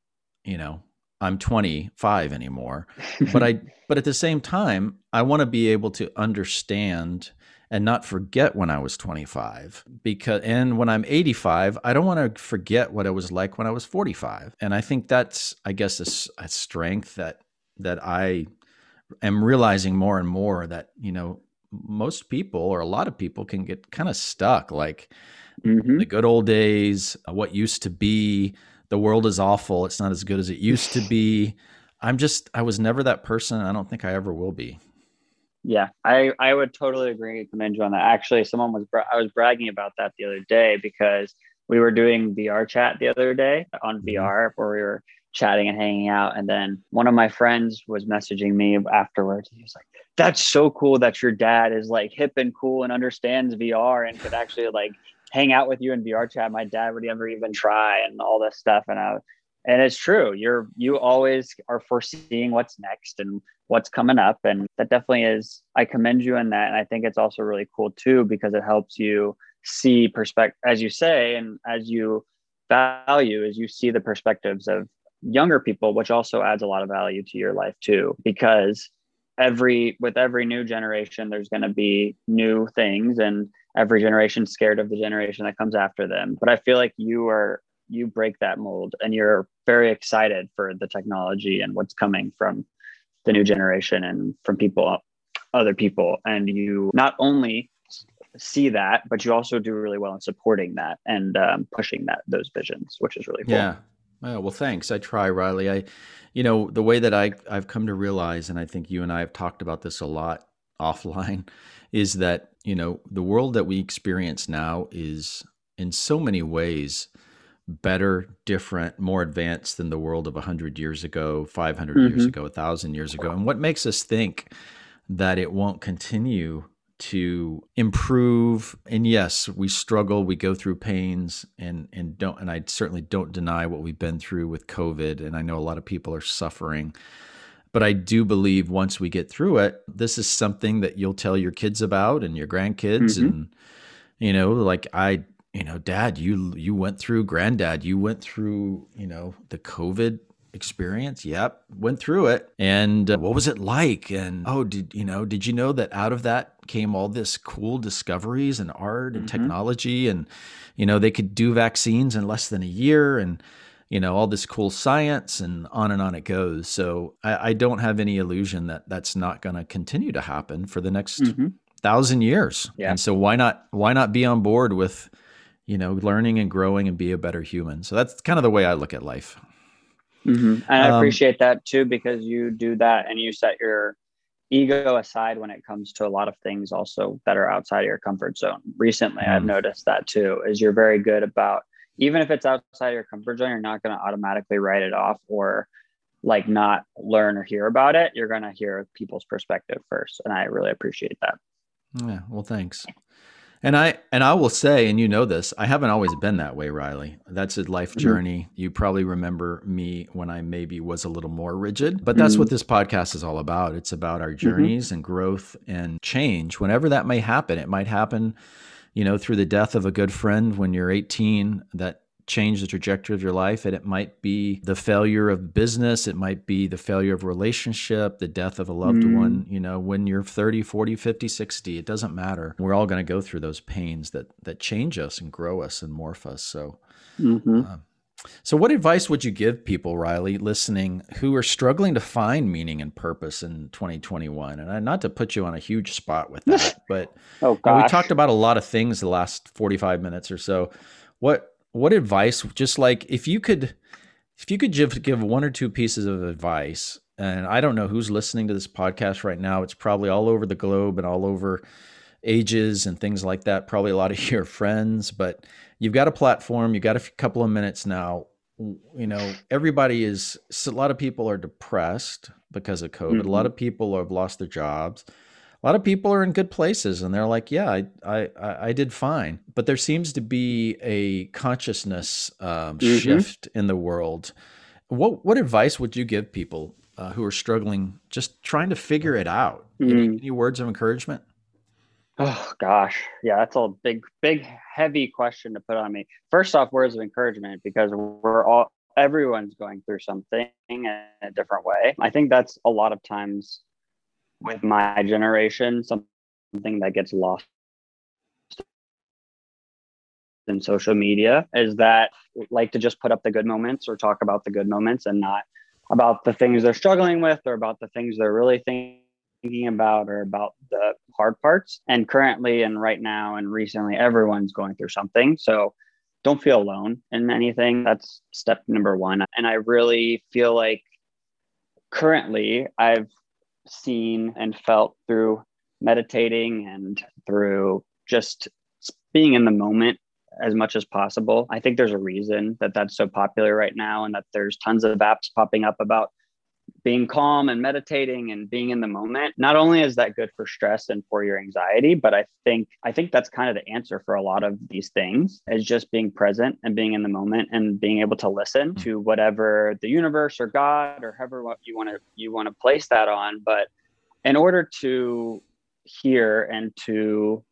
you know, I'm 25 anymore. but I but at the same time, I want to be able to understand and not forget when I was 25 because and when I'm 85, I don't want to forget what it was like when I was 45. And I think that's I guess a, a strength that that I am realizing more and more that, you know, most people or a lot of people can get kind of stuck like mm-hmm. the good old days, what used to be, the world is awful. It's not as good as it used to be. I'm just, I was never that person. I don't think I ever will be. Yeah, I, I would totally agree and commend you on that. Actually, someone was, I was bragging about that the other day because we were doing VR chat the other day on mm-hmm. VR where we were chatting and hanging out. And then one of my friends was messaging me afterwards. He was like, that's so cool that your dad is like hip and cool and understands VR and could actually like hang out with you in VR chat. My dad would never even try and all this stuff. And I, and it's true. You're, you always are foreseeing what's next and what's coming up. And that definitely is, I commend you in that. And I think it's also really cool too, because it helps you see perspective, as you say, and as you value, as you see the perspectives of younger people, which also adds a lot of value to your life too, because every with every new generation there's going to be new things and every generation scared of the generation that comes after them but i feel like you are you break that mold and you're very excited for the technology and what's coming from the new generation and from people other people and you not only see that but you also do really well in supporting that and um, pushing that those visions which is really cool yeah Oh, well, thanks. I try, Riley. I, you know, the way that I I've come to realize, and I think you and I have talked about this a lot offline, is that you know the world that we experience now is in so many ways better, different, more advanced than the world of 100 years ago, 500 mm-hmm. years ago, 1,000 years ago. And what makes us think that it won't continue to improve and yes we struggle we go through pains and and don't and i certainly don't deny what we've been through with covid and i know a lot of people are suffering but i do believe once we get through it this is something that you'll tell your kids about and your grandkids mm-hmm. and you know like i you know dad you you went through granddad you went through you know the covid experience. Yep, went through it. And uh, what was it like? And oh, did you know? Did you know that out of that came all this cool discoveries and art and mm-hmm. technology? And you know, they could do vaccines in less than a year, and you know, all this cool science, and on and on it goes. So I, I don't have any illusion that that's not going to continue to happen for the next mm-hmm. thousand years. Yeah. And so why not? Why not be on board with? you know, learning and growing and be a better human. So that's kind of the way I look at life. Mm-hmm. And I um, appreciate that too, because you do that and you set your ego aside when it comes to a lot of things also that are outside of your comfort zone. Recently, mm-hmm. I've noticed that too, is you're very good about, even if it's outside your comfort zone, you're not going to automatically write it off or like not learn or hear about it. You're going to hear people's perspective first. And I really appreciate that. Yeah. Well, thanks. And I and I will say, and you know this, I haven't always been that way, Riley. That's a life mm-hmm. journey. Mm-hmm. You probably remember me when I maybe was a little more rigid, but that's mm-hmm. what this podcast is all about. It's about our mm-hmm. journeys mm-hmm. and growth and change. Whenever that may happen, it might happen, you know, through the death of a good friend when you're 18 that changed the trajectory of your life. And it might be the failure of business, it might be the failure of relationship, the death of a loved mm. one, you know, when you're 30, 40, 50, 60, it doesn't matter. We're all going to go through those pains that that change us and grow us and morph us. So mm-hmm. uh, so, what advice would you give people, Riley, listening who are struggling to find meaning and purpose in 2021? And not to put you on a huge spot with that, but oh, you know, we talked about a lot of things the last 45 minutes or so. What what advice just like if you could if you could give give one or two pieces of advice and i don't know who's listening to this podcast right now it's probably all over the globe and all over ages and things like that probably a lot of your friends but you've got a platform you've got a couple of minutes now you know everybody is a lot of people are depressed because of covid mm-hmm. a lot mm-hmm. of people have lost their jobs a lot of people are in good places and they're like, yeah, I, I, I did fine. But there seems to be a consciousness um, mm-hmm. shift in the world. What, what advice would you give people uh, who are struggling, just trying to figure it out? Mm. Any, any words of encouragement? Oh gosh, yeah, that's a big, big, heavy question to put on me. First off, words of encouragement because we're all everyone's going through something in a different way. I think that's a lot of times with my generation, something that gets lost in social media is that like to just put up the good moments or talk about the good moments and not about the things they're struggling with or about the things they're really thinking about or about the hard parts. And currently and right now and recently, everyone's going through something. So don't feel alone in anything. That's step number one. And I really feel like currently I've seen and felt through meditating and through just being in the moment as much as possible. I think there's a reason that that's so popular right now and that there's tons of apps popping up about being calm and meditating and being in the moment not only is that good for stress and for your anxiety but i think i think that's kind of the answer for a lot of these things is just being present and being in the moment and being able to listen mm-hmm. to whatever the universe or god or however you want to you want to place that on but in order to hear and to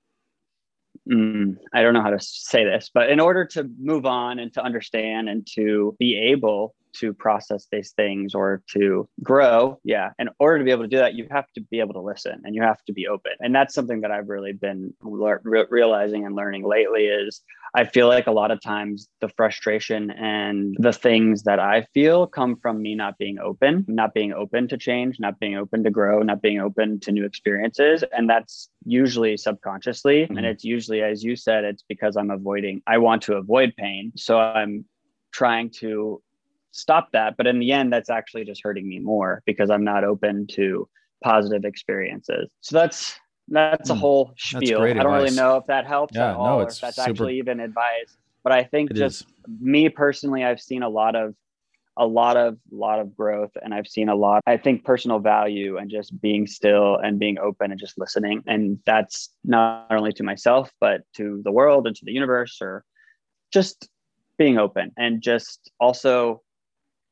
mm, I don't know how to say this, but in order to move on and to understand and to be able to process these things or to grow yeah in order to be able to do that you have to be able to listen and you have to be open. And that's something that i've really been re- realizing and learning lately is i feel like a lot of times the frustration and the things that i feel come from me not being open not being open to change not being open to grow not being open to new experiences. And that's usually subconsciously. Mm-hmm. and it's usually as you said it's because i'm avoiding i want to avoid pain. So i'm trying to stop that. But in the end, that's actually just hurting me more because I'm not open to positive experiences. So that's that's a hmm. whole spiel. I don't really know if that helps yeah, at all, no, or if that's super... actually even advice. But I think it just is. me personally, I've seen a lot of a lot of lot of growth and i've seen a lot i think personal value and just being still and being open and just listening and that's not only to myself but to the world and to the universe or just being open and just also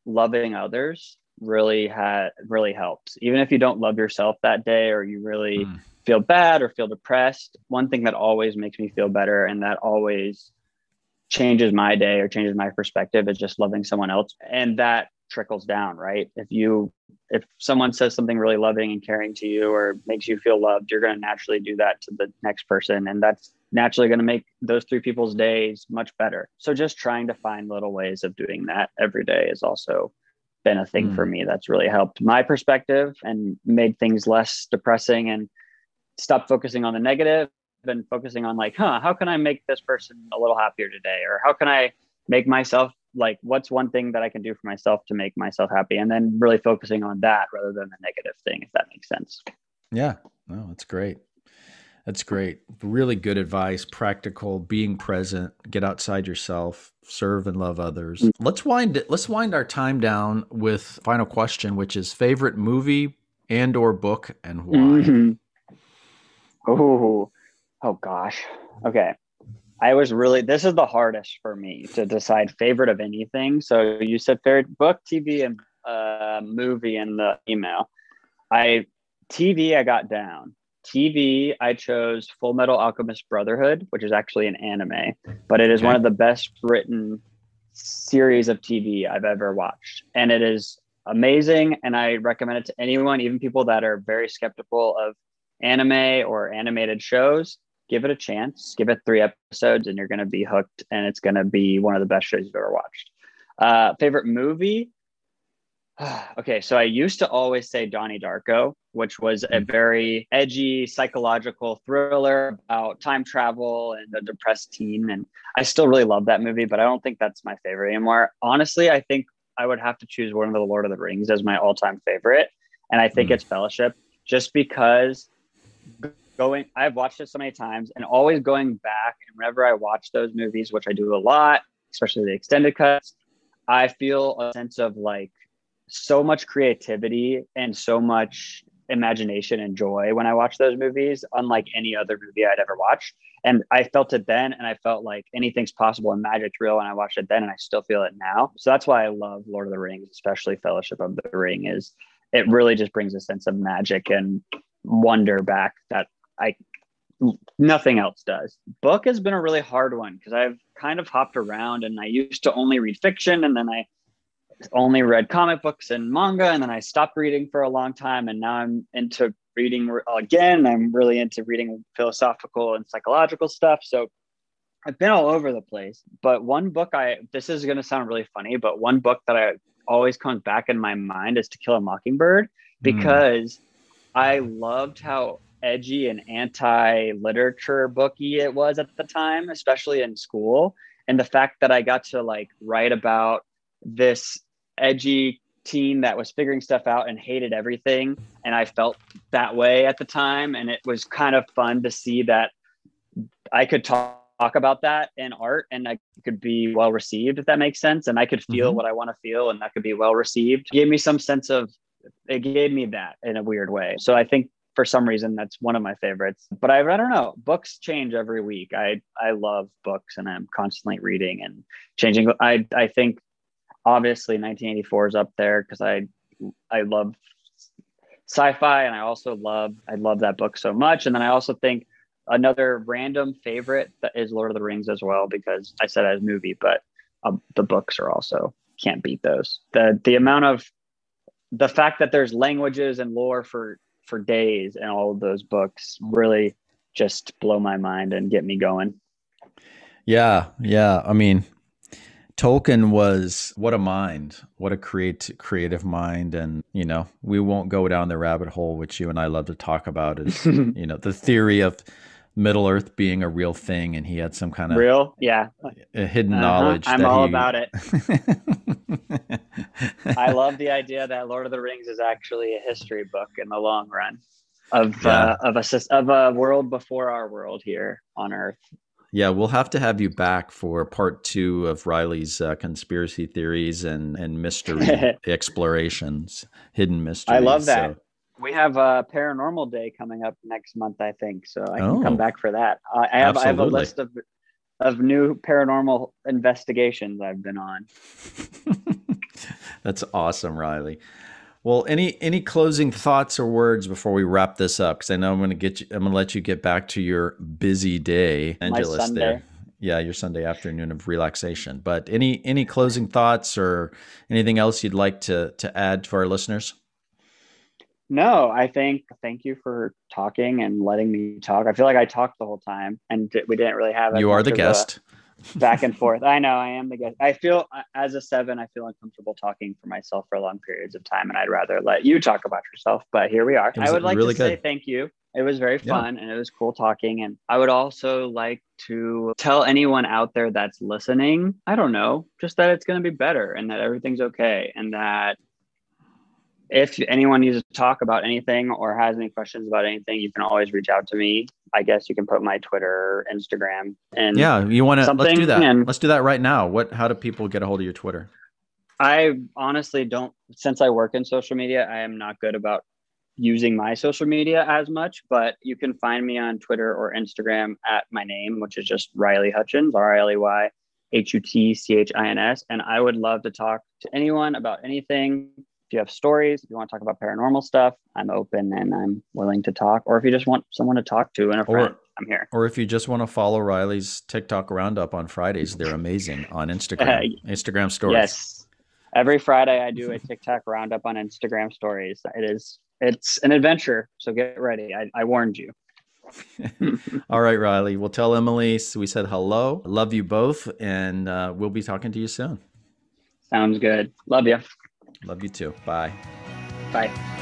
loving others really had really helps even if you don't love yourself that day or you really mm. feel bad or feel depressed one thing that always makes me feel better and that always changes my day or changes my perspective is just loving someone else and that trickles down right if you if someone says something really loving and caring to you or makes you feel loved you're going to naturally do that to the next person and that's naturally going to make those three people's days much better. So just trying to find little ways of doing that every day has also been a thing mm. for me that's really helped my perspective and made things less depressing and stop focusing on the negative and focusing on like, huh, how can I make this person a little happier today? Or how can I make myself like what's one thing that I can do for myself to make myself happy? And then really focusing on that rather than the negative thing, if that makes sense. Yeah. No, that's great. That's great. Really good advice, practical, being present, get outside yourself, serve and love others. Mm-hmm. Let's wind it, let's wind our time down with final question, which is favorite movie and or book and why. Mm-hmm. Oh, oh gosh. Okay. I was really this is the hardest for me to decide favorite of anything. So you said favorite book, TV, and uh, movie in the email. I TV I got down TV, I chose Full Metal Alchemist Brotherhood, which is actually an anime, but it is okay. one of the best written series of TV I've ever watched. And it is amazing. And I recommend it to anyone, even people that are very skeptical of anime or animated shows. Give it a chance, give it three episodes, and you're going to be hooked. And it's going to be one of the best shows you've ever watched. Uh, favorite movie? okay, so I used to always say Donnie Darko, which was a mm-hmm. very edgy psychological thriller about time travel and a depressed teen. And I still really love that movie, but I don't think that's my favorite anymore. Honestly, I think I would have to choose one of the Lord of the Rings as my all time favorite. And I think mm. it's Fellowship just because going, I've watched it so many times and always going back. And whenever I watch those movies, which I do a lot, especially the extended cuts, I feel a sense of like, so much creativity and so much imagination and joy when I watch those movies, unlike any other movie I'd ever watched. And I felt it then, and I felt like anything's possible and magic's real. And I watched it then, and I still feel it now. So that's why I love Lord of the Rings, especially Fellowship of the Ring. Is it really just brings a sense of magic and wonder back that I nothing else does. Book has been a really hard one because I've kind of hopped around, and I used to only read fiction, and then I only read comic books and manga and then I stopped reading for a long time and now I'm into reading again I'm really into reading philosophical and psychological stuff so I've been all over the place but one book I this is going to sound really funny but one book that I always comes back in my mind is To Kill a Mockingbird hmm. because mm. I loved how edgy and anti-literature booky it was at the time especially in school and the fact that I got to like write about this edgy teen that was figuring stuff out and hated everything. And I felt that way at the time. And it was kind of fun to see that I could talk, talk about that in art and I could be well received, if that makes sense. And I could feel mm-hmm. what I want to feel and that could be well received. It gave me some sense of, it gave me that in a weird way. So I think for some reason that's one of my favorites but I, I don't know books change every week i i love books and i'm constantly reading and changing i i think obviously 1984 is up there because I I love sci-fi and I also love I love that book so much. And then I also think another random favorite that is Lord of the Rings as well because I said as movie, but um, the books are also can't beat those. The the amount of the fact that there's languages and lore for for days and all of those books really just blow my mind and get me going. Yeah, yeah. I mean, Tolkien was what a mind, what a create creative mind, and you know we won't go down the rabbit hole which you and I love to talk about is you know the theory of Middle Earth being a real thing, and he had some kind of real, yeah, hidden uh-huh. knowledge. I'm all he... about it. I love the idea that Lord of the Rings is actually a history book in the long run of yeah. uh, of a of a world before our world here on Earth. Yeah, we'll have to have you back for part two of Riley's uh, conspiracy theories and and mystery explorations, hidden mysteries. I love that. So. We have a paranormal day coming up next month, I think. So I can oh, come back for that. Uh, I have. I have a list of of new paranormal investigations I've been on. That's awesome, Riley. Well, any any closing thoughts or words before we wrap this up? Because I know I'm going to get you. I'm going to let you get back to your busy day, Angelus. There, yeah, your Sunday afternoon of relaxation. But any any closing thoughts or anything else you'd like to to add to our listeners? No, I think thank you for talking and letting me talk. I feel like I talked the whole time, and we didn't really have. You are the guest. Back and forth. I know I am the guest. I feel as a seven, I feel uncomfortable talking for myself for long periods of time, and I'd rather let you talk about yourself. But here we are. I would like really to good. say thank you. It was very fun yeah. and it was cool talking. And I would also like to tell anyone out there that's listening, I don't know, just that it's going to be better and that everything's okay and that if anyone needs to talk about anything or has any questions about anything, you can always reach out to me. I guess you can put my Twitter, Instagram, and yeah, you want to let's do that. And let's do that right now. What? How do people get a hold of your Twitter? I honestly don't. Since I work in social media, I am not good about using my social media as much. But you can find me on Twitter or Instagram at my name, which is just Riley Hutchins, R I L E Y H U T C H I N S. And I would love to talk to anyone about anything you have stories, if you want to talk about paranormal stuff, I'm open and I'm willing to talk. Or if you just want someone to talk to and a friend, or, I'm here. Or if you just want to follow Riley's TikTok roundup on Fridays, they're amazing on Instagram. Instagram stories. Yes. Every Friday I do a TikTok roundup on Instagram stories. It is it's an adventure. So get ready. I, I warned you. All right, Riley. We'll tell Emily we said hello. Love you both, and uh, we'll be talking to you soon. Sounds good. Love you. Love you too. Bye. Bye.